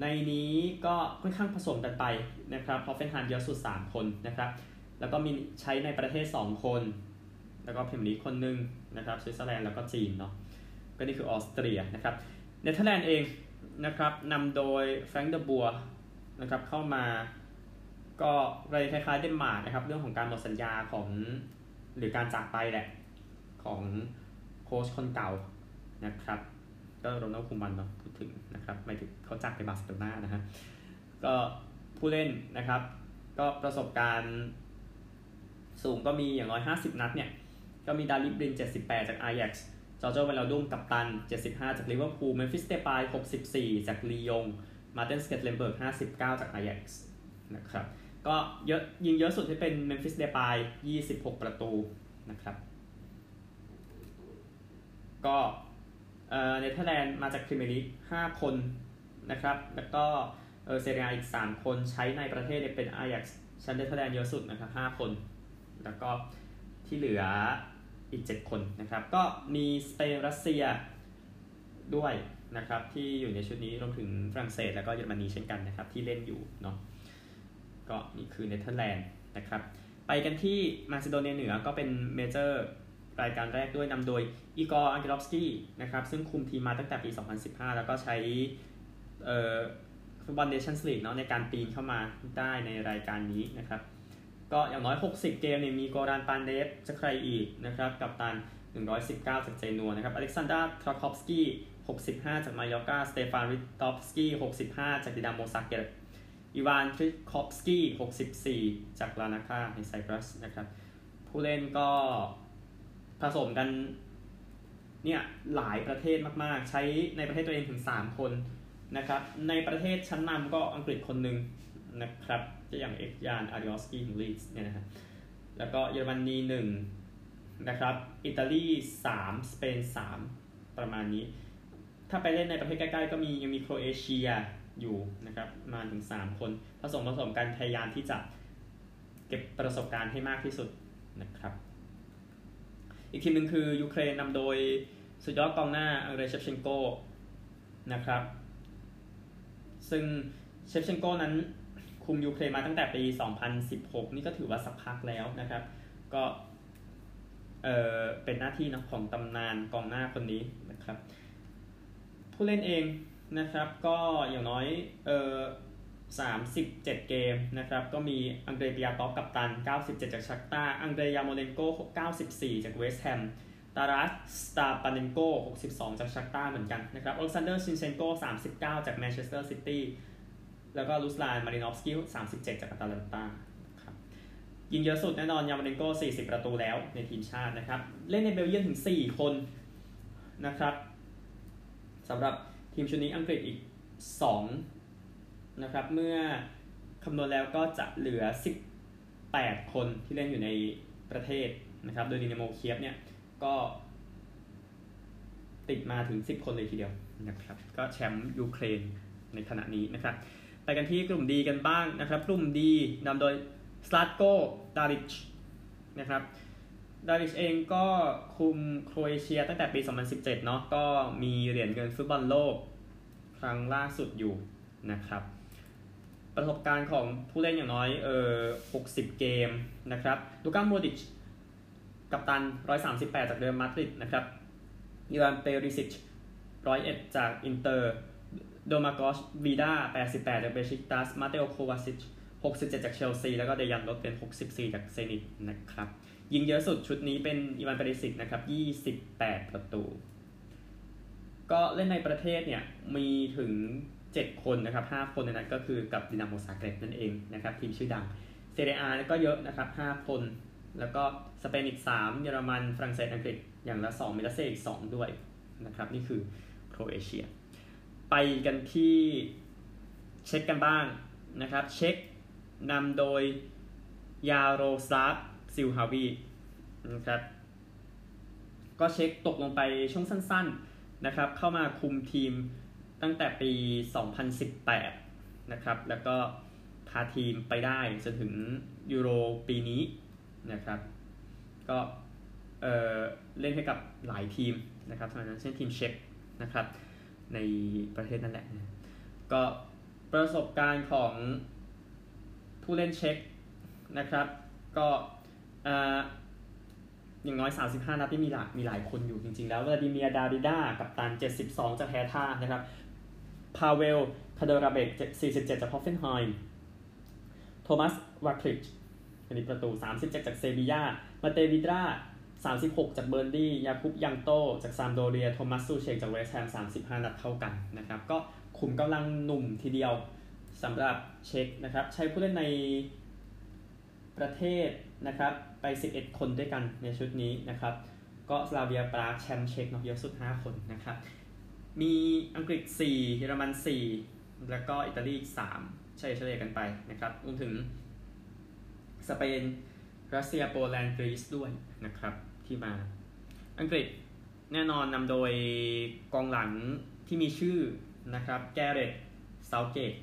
ในนี้ก็ค่อนข้างผสมกันไปนะครับฮอฟเฟนไฮม์เยอะสุด 3 คนนะครับ แล้วก็มีใช้ในประเทศ 2 คน แล้วก็พรีเมียร์ลีกนหนึ่งนะครับสวิตเซอร์แลนด์แล้วก็จีนเนาะ ก็นี่คือออสเตรียนะครับ เนเธอร์แลนด์เองนะครับนำโดยแฟรงค์เดอบัวร์นะครับเข้ามาก็เลยคล้ายๆเดนมาร์กนะครับ เรื่องของการหมดสัญญาของหรือการจากไปแหละของโค้ชคนเก่านะครับ ก็โรนัลด์คูมันเนาะพูดถึงนะครับไม่ถึงเขาจากไปบาร์เซโลนานะฮะก็ผู้เล่นนะครับ ก็ประสบการณ์สูงก็มีอย่างน้อย 50 นัดเนี่ย ก็มีดาลีย์บลินด์ 78 จากอายักซ์จอร์จินิโอไวนัลดุมกัปตัน 75 จากลิเวอร์พูลเมมฟิสเดปาย 64 จากลียง มาร์เทนสเตเคเลนเบิร์ก 59 จากอายักซ์นะครับ ก็เยอะยิงเยอะสุดที่เป็นเมมฟิสเดปาย 26 ประตูนะครับ ก็ เนเธอร์แลนด์มาจากพรีเมียร์ลีก5คนนะครับ แล้วก็เซเรียอาอีก 3 คนใช้ในประเทศเป็นอายักชั้นเนเธอร์แลนด์เยอะสุดนะครับ5คน แล้วก็ที่เหลืออีก 7 คนนะครับ ก็มีสเปนรัสเซียด้วยนะครับที่อยู่ในชุดนี้รวมถึงฝรั่งเศสแล้วก็เยอรมนีเช่นกันนะครับที่เล่นอยู่เนาะก็นี่คือเนเธอร์แลนด์นะครับ ไปกันที่มาซิโดเนียเหนือก็เป็น major รายการแรกด้วยนำโดยอีกอร์อังเกลอฟสกี้นะครับซึ่งคุมทีมมาตั้งแต่ปี 2015 แล้วก็ใช้เอ่อฟุตบอลเนชั่นส์ลีกเนาะในการปีนเข้ามาได้ในรายการนี้นะครับก็อย่างน้อย 60 เกมเนี่ยมีโกรานปานเดฟจะใครอีกนะครับกัปตัน 119 จากเจนัวนะครับอเล็กซานดาทราจคอฟสกี้ 65 จากมายอร์กาสเตฟานริสตอฟสกี้ 65 จากดินาโมซาเกร็บ อีวานทริชคอฟสกี้ 64 จากลาร์นาคาในไซปรัสนะครับผู้เล่นก็ ผสมกันเนี่ยหลายประเทศมากๆ ใช้ในประเทศตัวเองถึง 3 คนนะครับ ในประเทศชั้นนำก็อังกฤษคนหนึ่งนะครับจะอย่างเอซจานอลิออสกี้ของลีสเนี่ยนะครับแล้วก็เยอรมนีหนึ่งนะครับ อิตาลีสามสเปนสามประมาณนี้ ถ้าไปเล่นในประเทศใกล้ๆ ก็มียังมีโครเอเชียอยู่นะครับมาถึง 3 คนผสมผสมกันพยายามที่จะเก็บประสบการณ์ให้มากที่สุดนะครับ อีกทีมหนึ่งคือยูเครนนำโดยสุดยอดกองหน้าอังเดรเชฟเชนโกนะครับ ซึ่งเชฟเชนโกนั้นคุมยูเครนมาตั้งแต่ปี 2016 นี่ก็ถือว่าสักพักแล้วนะครับ ก็เออเป็นหน้าที่นะของตำนานกองหน้าคนนี้นะครับ ผู้เล่นเองนะครับ ก็อย่างน้อยเออ 37 เกมนะครับ ก็มีอังเดรปิยาตอฟกัปตัน 97 จากชักตาร์ อังเดรยาร์โมเลนโก 94 จากเวสต์แฮม ตารัสสเตปาเนนโก 62 จากชักตาร์เหมือนกันนะครับอเล็กซานเดอร์ซินเชนโก 39 จากแมนเชสเตอร์ซิตี้ แล้วก็รุสลาน มาลินอฟสกี้ 37 จากอาตาลันตาครับยิงเยอะสุดแน่นอนยาร์โมเลนโก 40 ประตูแล้วในทีมชาตินะครับ เล่นในเบลเยียมถึง 4 คนนะครับสำหรับทีมชุดนี้อังกฤษอีก 2 นะครับ เมื่อคำนวณแล้วก็จะเหลือ 18 คนที่เล่นอยู่ในประเทศนะครับ โดยดินาโมเคียฟเนี่ยก็ติดมาถึง 10 คนเลยทีเดียวนะครับ ก็แชมป์ยูเครนในขณะนี้นะครับ ไปกันที่กลุ่มดีกันบ้างนะครับ กลุ่มดีนำโดยสลาตโกดาริชนะครับดาริชเองก็คุมโครเอเชียตั้งแต่ปี 2017 เนาะก็มีเหรียญเงินฟุตบอลโลก ครั้งล่าสุดอยู่นะครับ ประสบการณ์ของผู้เล่นอย่างน้อยเออ60 เกมนะครับลูก้าโมดิชกัปตัน 138 จากเดิมมาดริดนะครับอีวานเปริซิช101 จากอินเตอร์โดมากอยวีดา88 จากเบชิกตัสมาเตโอโควาซิช67 จากเชลซี แล้วก็เดยันลอฟเรน 64 จากเซนิตนะครับยิงเยอะสุดชุดนี้เป็นอีวานเปริซิชนะครับ 28 ประตู ก็เล่นในประเทศเนี่ยมีถึง 7 คนนะครับ 5 คนในนั้นก็คือกับดินาโมซาเกรบนั่นเองนะครับทีมชื่อดังเซเรียอาก็เยอะนะครับ 5 คน แล้วก็สเปนอีก 3 เยอรมันฝรั่งเศสอังกฤษอย่างละ2มีรัสเซียอีก 2 ด้วยนะครับ นี่คือโครเอเชีย ไปกันที่เช็คกันบ้างนะครับ เช็คนำโดยยาโรสลาฟซิลฮาวีนะครับก็เช็คตกลงไปช่วงสั้น ๆนะครับ เข้ามาคุมทีม ตั้งแต่ปี 2018 นะครับ แล้วก็พาทีมไปได้จนถึงยูโรปีนี้นะครับ ก็เเล่นให้กับหลายทีมนะครับทั้งนั้นเช่นทีมเช็คนะครับ ในประเทศนั่นแหละ ก็ประสบการณ์ของผู้เล่นเช็คนะครับ ก็อย่างน้อย 35 นัดที่มีหลายมีหลายคนอยู่จริง ๆ แล้ววลาดิเมียดาริดากับตัน 72 จากแฮท่านะครับ พาเวลคาเดราเบก47 จากฮอฟเฟนไฮม์โทมัสวาชลิกอันนี้ประตู 37 จากเซบียามาเตวิดรา36 จากเบิร์นลีย์ยาคุปยังค์โต จากซามโดเรีย โทมัสซูเชกจากเวสต์แฮม35 นัดเท่ากันนะครับ ก็คุมกำลังหนุ่มทีเดียวสำหรับเช็คนะครับ ใช้ผู้เล่นในประเทศนะครับ ไป 11 คนด้วยกันในชุดนี้นะครับ ก็สลาเวียปรากแชมป์เช็คเนาะเยอะสุด 5 คนนะครับ มีอังกฤษ 4 เยอรมัน 4 แล้วก็อิตาลี3เฉลี่ยกันไปนะครับรวมถึงสเปน รัสเซีย โปแลนด์ กรีซด้วยนะครับที่มา อังกฤษแน่นอนนำโดยกองหลังที่มีชื่อนะครับแกเรตเซาเกต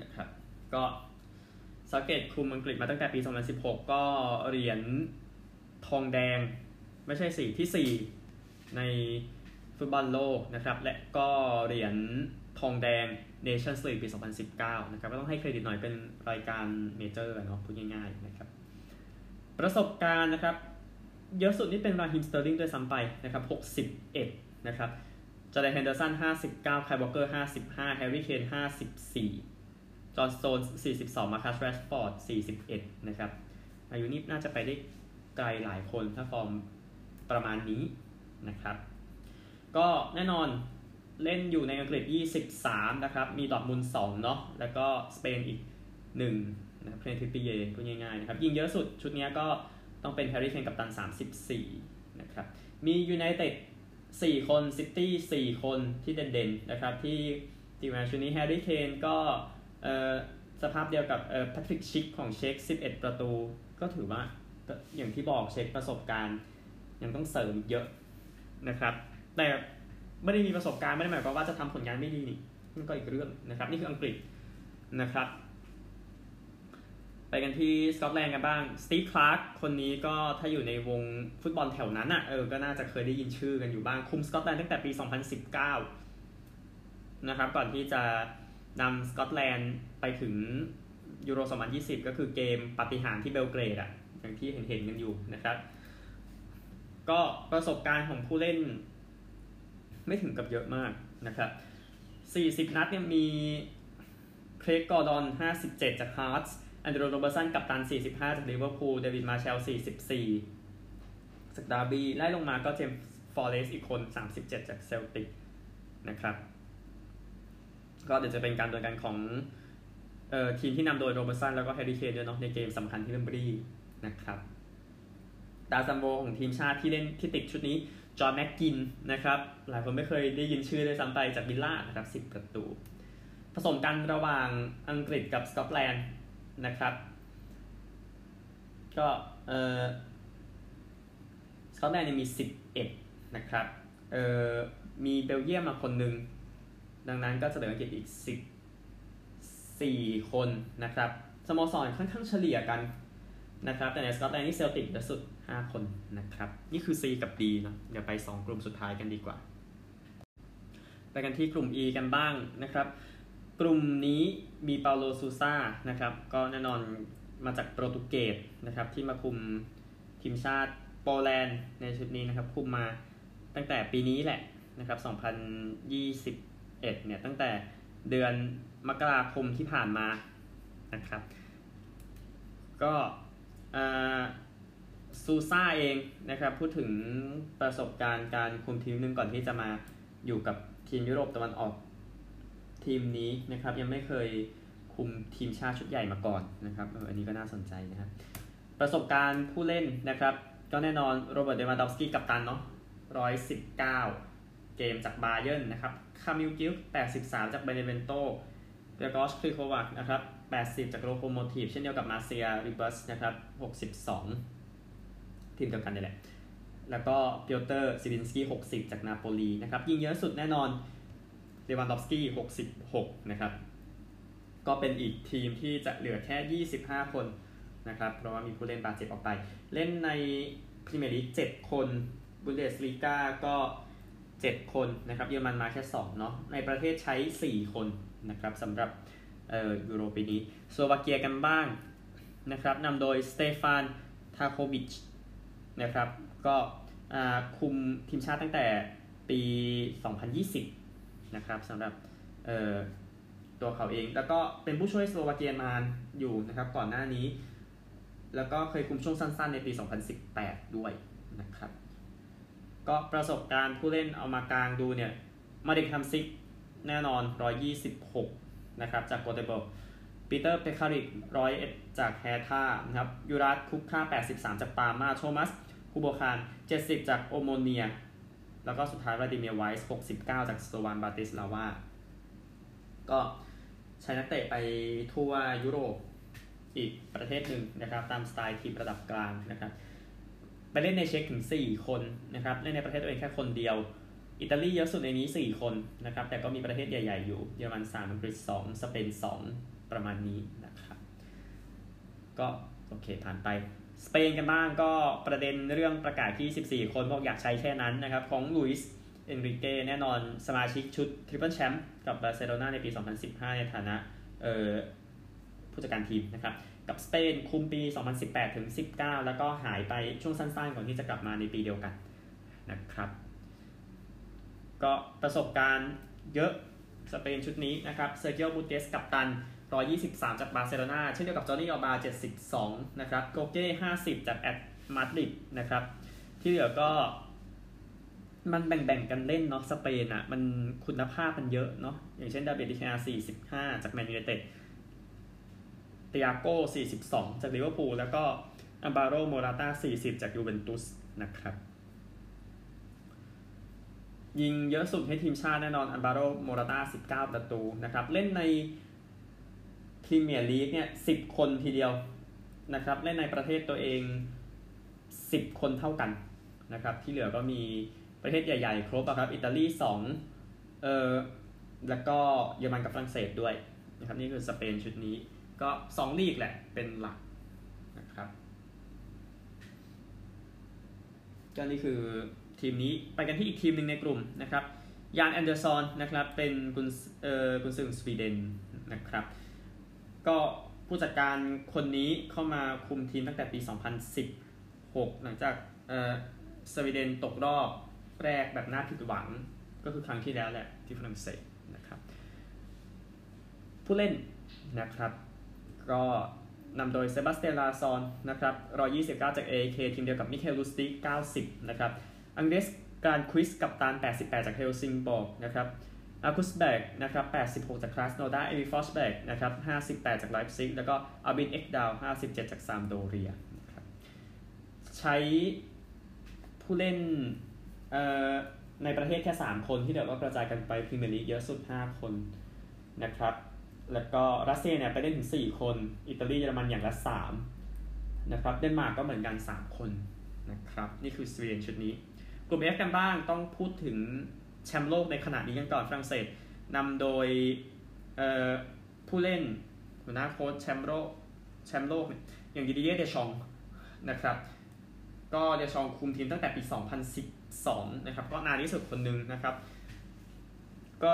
นะครับก็ซาเกตคุมอังกฤษมาตั้งแต่ปี 2016 ก็เหรียญทองแดงไม่ใช่สีที่ 4 ใน ฟุตบอลโลกนะครับ และก็เหรียญทองแดงเนชั่นส์ลีกปี 2019 นะครับก็ต้องให้เครดิตหน่อยเป็นรายการเมเจอร์เนาะพูดง่ายๆนะครับ ประสบการณ์นะครับ เยอะสุดนี่เป็นราฮิมสเตอร์ลิงด้วยซ้ำไปนะครับ 61 นะครับจอร์แดนเฮนเดอร์สัน 59 ไคล์วอล์กเกอร์ 55 แฮร์รี่เคน 54 จอห์นสโตนส์42 มาร์คัสแรชฟอร์ด 41 นะครับ อายุนี้น่าจะไปได้ไกลหลายคนถ้าฟอร์มประมาณนี้นะครับ ก็แน่นอนเล่นอยู่ในอังกฤษ 23 นะครับ มีดอร์ทมุนด์2เนาะ แล้วก็สเปนอีก1นะเคียแรนทริปเปียร์พูดง่ายๆนะครับ ยิงเยอะสุดชุดนี้ก็ต้องเป็นแฮร์รี่เคนกัปตัน 34 นะครับ มียูไนเต็ด4คนซิตี้4คนที่เด่นๆ นะครับ ที่ทีมงานชุดนี้แฮร์รี่เคนก็สภาพเดียวกับแพทริกชิกของเช็ค11 ประตู ก็ถือว่าอย่างที่บอกเช็คประสบการณ์ ยังต้องเสริมเยอะนะครับ แต่ไม่ได้มีประสบการณ์ไม่ได้หมายความว่าจะทำผลงานไม่ดีนี่มันก็อีกเรื่องนะครับ นี่คืออังกฤษนะครับ ไปกันที่สกอตแลนด์กันบ้างสตีฟคลาร์กคนนี้ก็ถ้าอยู่ในวงฟุตบอลแถวนั้นอะเออก็น่าจะเคยได้ยินชื่อกันอยู่บ้างคุมสกอตแลนด์ตั้งแต่ปี 2019 นะครับ ก่อนที่จะนำสกอตแลนด์ไปถึงยูโร 2020 ก็คือเกมปาฏิหาริย์ที่เบลเกรดอะอย่างที่เห็นเห็นกันอยู่นะครับ ก็ประสบการณ์ของผู้เล่น ไม่ถึงกับเยอะมากนะครับ 40 นัดเนี่ยมีเครกกอร์ดอน 57 จากฮาร์ตส์แอนดรูว์โรเบอร์ตสันกัปตัน 45 จากลิเวอร์พูลเดวิดมาร์แชลล์ 44 จากดาร์บีไล่ลงมาก็เจมส์ฟอร์เรสต์อีกคน 37 จากเซลติกนะครับ ก็เดี๋ยวจะเป็นการดวลกันของเอ่อทีมที่นำโดยโรเบอร์ตสันแล้วก็แฮร์รี่เคนด้วยเนาะในเกมสำคัญที่เวมบลีย์นะครับดาวซัลโวของทีมชาติที่เล่นที่ติดชุดนี้จอห์นแม็กกินนะครับ หลายคนไม่เคยได้ยินชื่อเลยซ้ำไปจากวิลล่านะครับ 10 ประตู ผสมกันระหว่างอังกฤษกับสกอตแลนด์นะครับ ก็เออสกอตแลนด์มี 11 นะครับ เออมีเบลเยียมมาคนหนึ่ง ดังนั้นก็จะเหลืออังกฤษอีก 14 คนนะครับ สโมสรค่อนข้างเฉลี่ยกันนะครับ แต่ในสกอตแลนด์นี่เซลติกเยอะสุด 5 คนนะครับ นี่คือ C กับ D นาะเดี๋ยวไป 2 กลุ่มสุดท้ายกันดีกว่า ไปกันที่กลุ่ม E กันบ้างนะครับ กลุ่มนี้มีเปาโลซูซานะครับ ก็แน่นอนมาจากโปรตุเกสนะครับ ที่มาคุมทีมชาติโปแลนด์ในชุดนี้นะครับ คุมมาตั้งแต่ปีนี้แหละนะครับ 2021 เนี่ยตั้งแต่เดือนมกราคมที่ผ่านมานะครับ ก็ ซูซ่าเองนะครับพูดถึงประสบการณ์การคุมทีมนึงก่อนที่จะมาอยู่กับทีมยุโรปตะวันออกทีมนี้นะครับยังไม่เคยคุมทีมชาติชุดใหญ่มาก่อนนะครับอันนี้ก็น่าสนใจนะครับประสบการณ์ผู้เล่นนะครับ ก็แน่นอนโรเบิร์ตเลวานดอฟสกี้กัปตันเนาะร้อยสิบเก้าเกมจากบาเยิร์นนะครับคามิลกลิกแปดสิบสามจากเบเนเวนโตเกรกอร์ซคริโคเวียกนะครับแปดสิบจากโลโคโมทีฟเช่นเดียวกับมาเซียจริบุสนะครับหกสิบสอง ทีมเดียวกันนี่แหละ แล้วก็ปิออเตอร์ซิลินสกี้หกสิบจากนาโปลีนะครับยิงเยอะสุดแน่นอนเลวานดอฟสกี้หกสิบหกนะครับ ก็เป็นอีกทีมที่จะเหลือแค่ 25 คนนะครับ เพราะว่ามีผู้เล่นบาดเจ็บออกไป เล่นในพรีเมียร์ลีก7คนบุนเดสลีกาก็7 คนนะครับเยอรมันมาแค่2เนาะในประเทศใช้ 4 คนนะครับสำหรับเอ่อยูโรปีนี้ สโลวาเกียกันบ้างนะครับนำโดยสเตฟานทาโควิช นะครับ ก็คุมทีมชาติตั้งแต่ปี 2020 นะครับสำหรับตัวเขาเอง แล้วก็เป็นผู้ช่วยสโลวาเกียนานอยู่นะครับก่อนหน้านี้ แล้วก็เคยคุมช่วงสั้นๆในปี 2018 ด้วยนะครับ ก็ประสบการณ์ผู้เล่นเอามากลางดูเนี่ยมาเร็คฮัมซิกแน่นอน 126 นะครับ จากโกเตเบิร์กปีเตอร์เปคาริก101 จากแฮร์ธานะครับยูราจคุชก้า 83 จากปาร์มาโทมัส ฮูโบชาน70 จากโอโมเนีย แล้วก็สุดท้ายวลาดิเมียร์ไวส์ 69 จากสโลวานบราติสลาวา ก็ใช้นักเตะไปทั่วยุโรปอีกประเทศหนึ่งนะครับ ตามสไตล์ทีมระดับกลางนะครับไปเล่นในเช็คถึง 4 คนนะครับ เล่นในประเทศตัวเองแค่คนเดียว อิตาลีเยอะสุดในนี้ 4 คนนะครับ แต่ก็มีประเทศใหญ่ ๆ อยู่ เยอรมัน 3 อังกฤษ 2 สเปน 2 ประมาณนี้นะครับ ก็โอเคผ่านไป สเปนกันบ้างก็ประเด็นเรื่องประกาศที่ 14 คนบอกอยากใช้แค่นั้นนะครับ ของลุยส์เอนริเก้แน่นอนสมาชิกชุดทริปเปิลแชมป์กับบาร์เซโลนาในปี 2015 ในฐานะผู้จัดการทีมนะครับ กับสเปนคุมปี 2018 ถึง 19 แล้วก็หายไปช่วงสั้นๆ ก่อนที่จะกลับมาในปีเดียวกันนะครับ ก็ประสบการณ์เยอะสเปนชุดนี้นะครับเซร์คิโอบุสเกตส์กัปตัน 123 จากบาร์เซโลนาเช่นเดียวกับจอร์ดี้อัลบา72 นะครับโกเก้50 จากแอตมาดริดนะครับ ที่เหลือก็มันแบ่งๆกันเล่นเนาะสเปนอะ่ะมันคุณภาพมันเยอะเนาะอย่างเช่นดาบิดเดเคอา45 จากแมนยูไนเต็ดเตียโก้42 จากลิเวอร์พูลแล้วก็อัลบาโรโมราตา40 จากยูเวนตุสนะครับ ยิงเยอะสุดให้ทีมชาติแน่นอนอัลบาโรโมราตา19 ประตูนะครับ เล่นใน พรีเมียร์ลีกเนี่ยสิบคนทีเดียวนะครับเล่นในประเทศตัวเองสิบคนเท่ากันนะครับที่เหลือก็มีประเทศใหญ่ๆ ครบครับ อิตาลีสองเออแล้วก็เยอรมันกับฝรั่งเศสด้วยนะครับนี่คือสเปนชุดนี้ก็สองลีกแหละเป็นหลักนะครับก็นี่คือทีมนี้ไปกันที่อีกทีมหนึ่งในกลุ่มนะครับยานแอนเดอร์ซอนนะครับเป็นกุนเออกุนซึงสวีเดนนะครับ ก็ผู้จัดการคนนี้เข้ามาคุมทีมตั้งแต่ปี 2016 หลังจากเออสวีเดนตกรอบแรกแบบน่าผิดหวัง ก็คือครั้งที่แล้วแหละที่ฝรั่งเศสนะครับ ผู้เล่นนะครับ ก็นำโดยเซบาสเตียนลาซอนนะครับ129 จาก AK ทีมเดียวกับมิคาเอลลุสติก90 นะครับ อันเดรียสกรานควิสต์กัปตัน88 จากเฮลซิงบอร์กนะครับ มาร์คุสแบร์กนะครับ86 จากครัสโนดาร์เอมิลฟอร์สเบิร์กนะครับ58 จากไลป์ซิกแล้วก็อัลบินเอ็กดาล57 จากซามพ์โดเรียใช้ผู้เล่นในประเทศแค่ 3 คนที่เดี๋ยวก็กระจายกันไปพรีเมียร์ลีกเยอะสุด 5 คนนะครับ แล้วก็รัสเซียเนี่ยไปเล่นถึง 4 คน อิตาลีเยอรมันอย่างละ 3 นะครับ เดนมาร์กก็เหมือนกัน 3 คนนะครับ นี่คือสวีเดนชุดนี้ กลุ่ม F กันบ้างต้องพูดถึง แชมป์โลกในขณะนี้กันก่อนฝรั่งเศสนำโดยผู้เล่นหัวหน้าโค้ชแชมป์โลกแชมป์โลกอย่างดิเดียเดชองนะครับ ก็เดชองคุมทีมตั้งแต่ปี 2012 นะครับ ก็นานที่สุดคนหนึ่งนะครับ ก็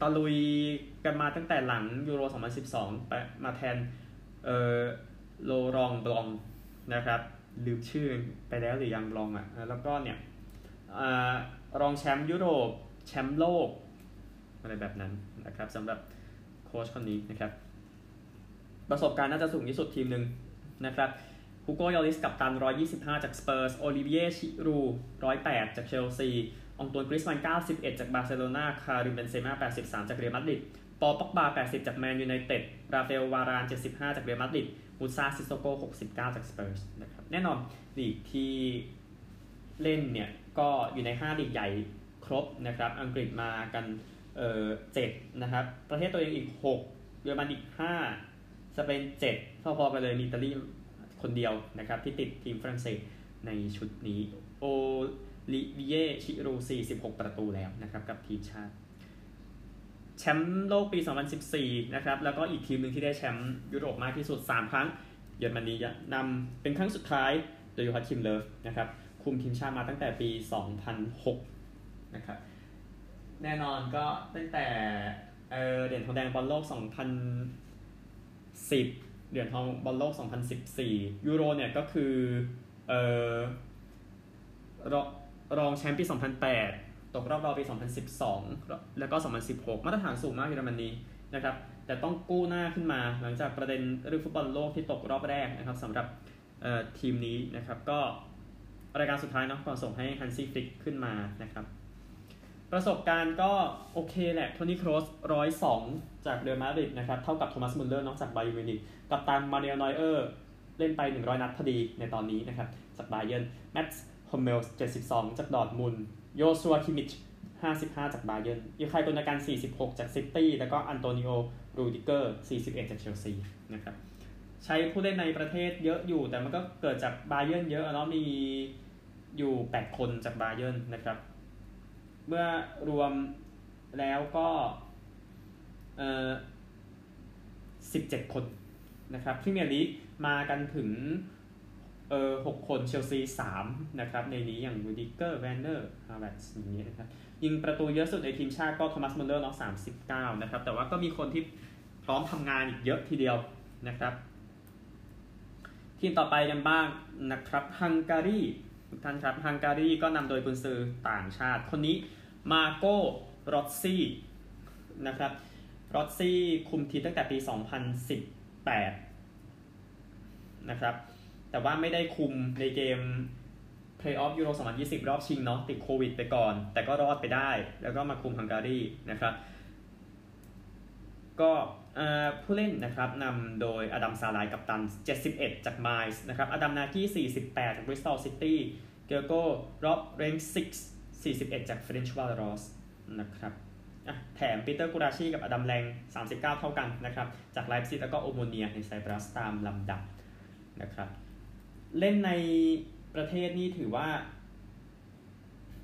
ตะลุยกันมาตั้งแต่หลังยูโร 2012ไปมาแทนเออโลรองบลองนะครับลืมชื่อไปแล้วหรือยังบลองอะแล้วก็เนี่ย รองแชมป์ยุโรป แชมป์โลก อะไรแบบนั้นนะครับสำหรับโค้ชคนนี้นะครับ ประสบการณ์น่าจะสูงที่สุดทีมหนึ่งนะครับฮูโกยอริสกัปตัน 125 จากสเปอร์ส โอลิเวียชิรู 108 จากเชลซี อองตวนกรีซมันน์ 91 จากบาร์เซโลนา คาริมเบนเซม่า 83 จากเรอัลมาดริด ปอลป็อกบา 80 จากแมนยูไนเต็ด ราฟาเอล วาราน 75 จากเรอัลมาดริดมูซาซิสโซโก 69 จากสเปอร์สนะครับ แน่นอนลีกที่เล่นเนี่ย ก็อยู่ใน5ลีกใหญ่ครบนะครับ อังกฤษมากันเออเจ็ดนะครับ ประเทศตัวเองอีก 6 เยอรมันอีก 5 สเปน7พอๆกันเลยมีอิตาลีคนเดียวนะครับ ที่ติดทีมฝรั่งเศสในชุดนี้ โอลิเวียชิรู 46 ประตูแล้วนะครับกับทีมชาติ แชมป์โลกปี 2014 นะครับ แล้วก็อีกทีมหนึ่งที่ได้แชมป์ยุโรปมากที่สุด 3 ครั้ง เยอรมนีนำเป็นครั้งสุดท้ายโดยยูฮัตคิมเลฟนะครับ คุมทีมชาติมาตั้งแต่ปี 2006 นะครับ แน่นอนก็ตั้งแต่เเหรียญทองแดงบอลโลก 2010 เหรียญทองบอลโลก 2014 ยูโรเนี่ยก็คือเออรองแชมป์ปี 2008 ตกรอบรอปี 2012 แล้วก็ 2016 มาตรฐานสูงมากเยอรมนีนะครับ แต่ต้องกู้หน้าขึ้นมาหลังจากประเด็นเรื่องฟุตบอลโลกที่ตกรอบแรกนะครับสำหรับทีมนี้นะครับก็ รายการสุดท้ายเนาะก่อนส่งให้ฮันซี่ฟลิกขึ้นมานะครับ ประสบการณ์ก็โอเคแหละโทนี่โครสร้อยสองจากเรอัลมาดริดนะครับ เท่ากับโทมัสมุลเลอร์จากบาเยิร์นมิวนิกกัปตันมานูเอลนอยเออร์ เล่นไป 100 นัดพอดีในตอนนี้นะครับ จากบาเยิร์นแมตส์ฮุมเมิลส์72 จากดอร์ทมุนโยชัวคิมมิช55 จากบาเยิร์นอิลคายกุนโดกัน 46 จากซิตี้แล้วก็อันโตนิโอรูดิเกอร์ 41 จากเชลซีนะครับใช้ผู้เล่นในประเทศเยอะอยู่แต่มันก็เกิดจากบาเยิร์นเยอะเนาะมี อยู่ 8 คนจากบาเยิร์นนะครับ เมื่อรวมแล้วก็เอ่อ17 คนนะครับพรีเมียร์ลีกมากันถึงเอ่อหกคนเชลซี3นะครับ ในนี้อย่างรูดิเกอร์แวร์เนอร์ฮาแวร์ตซ์อย่างนี้นะครับ ยิงประตูเยอะสุดในทีมชาติก็โทมัสมุลเลอร์เนาะ39นะครับ แต่ว่าก็มีคนที่พร้อมทำงานอีกเยอะทีเดียวนะครับ ทีมต่อไปกันบ้างนะครับฮังการี ทุกท่านครับฮังการีก็นำโดยกุนซือต่างชาติ คนนี้มาร์โก้รอสซี่นะครับรอสซี่คุมทีมตั้งแต่ปี 2018 นะครับ แต่ว่าไม่ได้คุมในเกม Playoff Euro 2020 รอบชิงเนาะติดโควิดไปก่อน แต่ก็รอดไปได้ แล้วก็มาคุมฮังการีนะครับ ก็ ผู้เล่นนะครับนำโดยอดัมซาลายกัปตัน 71 จากไมนซ์นะครับอดัมนากี48 จากบริสตอลซิตี้เกอร์โก้ลอฟเรนซิช41 จากเฟเรนซ์วารอสนะครับแถมปีเตอร์กูลาชีกับอดัมลัง 39 เท่ากันนะครับจากไลป์ซิกแล้วก็โอโมเนียในไซปรัสตามลำดับนะครับเล่นในประเทศนี้ถือว่า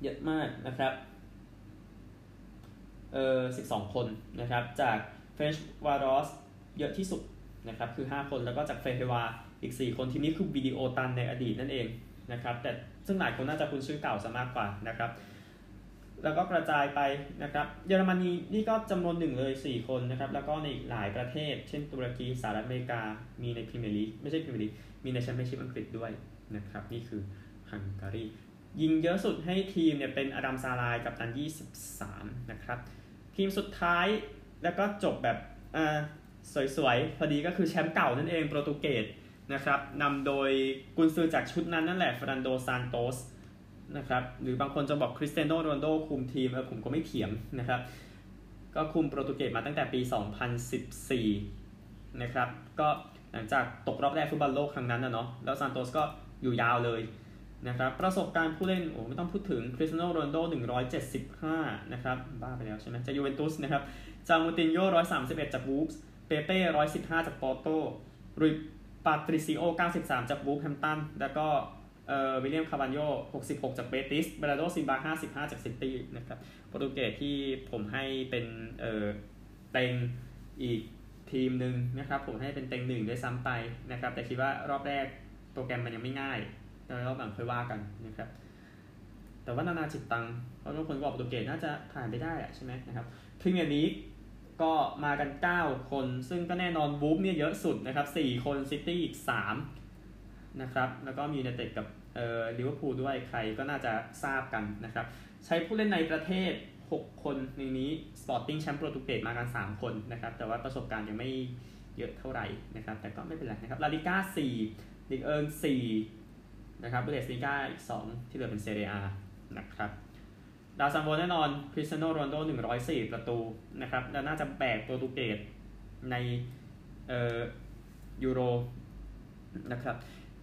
เยอะมากนะครับเออ12 คนนะครับจาก เฟเรนซ์วารอสเยอะที่สุดนะครับคือ 5 คนแล้วก็จากเฟเฮร์วาร์อีก 4 คนทีนี้คือวิดีโอตันในอดีตนั่นเองนะครับแต่ซึ่งหลายคนน่าจะคุ้นชื่อเก่าซะมากกว่านะครับแล้วก็กระจายไปนะครับเยอรมนีนี่ก็จำนวนหนึ่งเลย 4 คนนะครับแล้วก็ในหลายประเทศ เช่นตุรกีสหรัฐอเมริกามีในพรีเมียร์ลีกไม่ใช่พรีเมียร์ลีกมีในแชมเปี้ยนชิพอังกฤษด้วยนะครับนี่คือฮังการียิงเยอะสุดให้ทีมเนี่ยเป็นอดัมซาลายกัปตัน 23 นะครับ ทีมสุดท้าย แล้วก็จบแบบสวยๆ พอดีก็คือแชมป์เก่านั่นเองโปรตุเกสนะครับนำโดยกุนซือจากชุดนั้นนั่นแหละเฟร์นานโดซานโตสนะครับหรือบางคนจะบอกคริสเตียโนโรนัลโดคุมทีมเออผมก็ไม่เถียงนะครับ ก็คุมโปรตุเกสมาตั้งแต่ปี 2014 นะครับก็หลังจากตกรอบแรกฟุตบอลโลกครั้งนั้นนะเนาะแล้วซานโตสก็อยู่ยาวเลยนะครับประสบการณ์ผู้เล่น โอ้ไม่ต้องพูดถึงคริสเตียโนโรนัลโด175 นะครับ บ้าไปแล้วใช่ไหมจากยูเวนตุสนะครับ ชูเอามูตินโย131จากวูฟส์เปเป้115จากปอร์โตรุยปาตริซิโอ93จากวูล์ฟแฮมป์ตัน แล้วก็เอ่อวิลเลียมคาร์วัลโย66 จากเบติสแบร์นาโดซิลวา55 จากซิตี้นะครับโปรตุเกสที่ผมให้เป็นเอ่อเต็งอีกทีมหนึ่งนะครับ ผมให้เป็นเต็งหนึ่งด้วยซ้ำไปนะครับ แต่คิดว่ารอบแรกโปรแกรมมันยังไม่ง่ายแล้วรอบหลังค่อยว่ากันนะครับ แต่ว่านานาจิตตังเพราะทุกคนบอกโปรตุเกสน่าจะผ่านไปได้ใช่ไหมนะครับพรีเมียร์ลีก ก็มากัน 9 คน ซึ่งก็แน่นอนวูล์ฟเนี่ยเยอะสุดนะครับ 4 คนซิตี้อีก 3 นะครับ แล้วก็ยูไนเต็ดกับเอ่อลิเวอร์พูลด้วยใครก็น่าจะทราบกันนะครับ ใช้ผู้เล่นในประเทศ 6 คนในนี้สปอร์ติ้งแชมป์โปรตุเกสมากัน 3 คนนะครับ แต่ว่าประสบการณ์ยังไม่เยอะเท่าไหร่นะครับ แต่ก็ไม่เป็นไรนะครับ ลาลิก้า4ลิกเอิร์น4นะครับเบเลสลิก้าอีก 2 ที่เหลือเป็นเซเรียนะครับ ดาวซัลโวแน่นอนคริสเตียโนโรนัลโด104 ประตูนะครับและน่าจะแบกโปรตุเกสในเอ่อยูโรนะครับ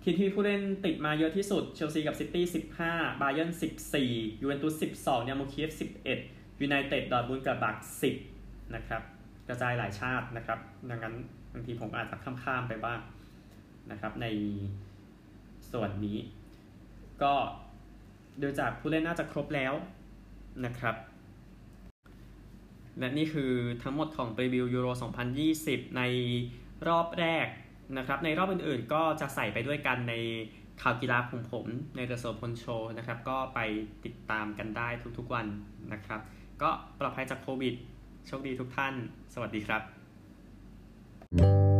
ทีมที่ผู้เล่นติดมาเยอะที่สุด เชลซีกับซิตี้ 15 บาเยร์น 14 ยูเวนตุส 12ดินาโมเคียฟ 11 ยูไนเต็ด ดอร์ทมุนด์กับบัก 10 นะครับ กระจายหลายชาตินะครับ ดังนั้นบางทีผมอาจจะข้ามๆไปบ้างนะครับ ในส่วนนี้ ก็โดูจากผู้เล่นน่าจะครบแล้ว นะครับ และนี่คือทั้งหมดของรีวิวยูโร 2020 ในรอบแรกนะครับ ในรอบอื่นๆก็จะใส่ไปด้วยกันในข่าวกีฬาของผมในเดอะโซพลโชนะครับ ก็ไปติดตามกันได้ทุกๆวันนะครับ ก็ปลอดภัยจากโควิด โชคดีทุกท่าน สวัสดีครับ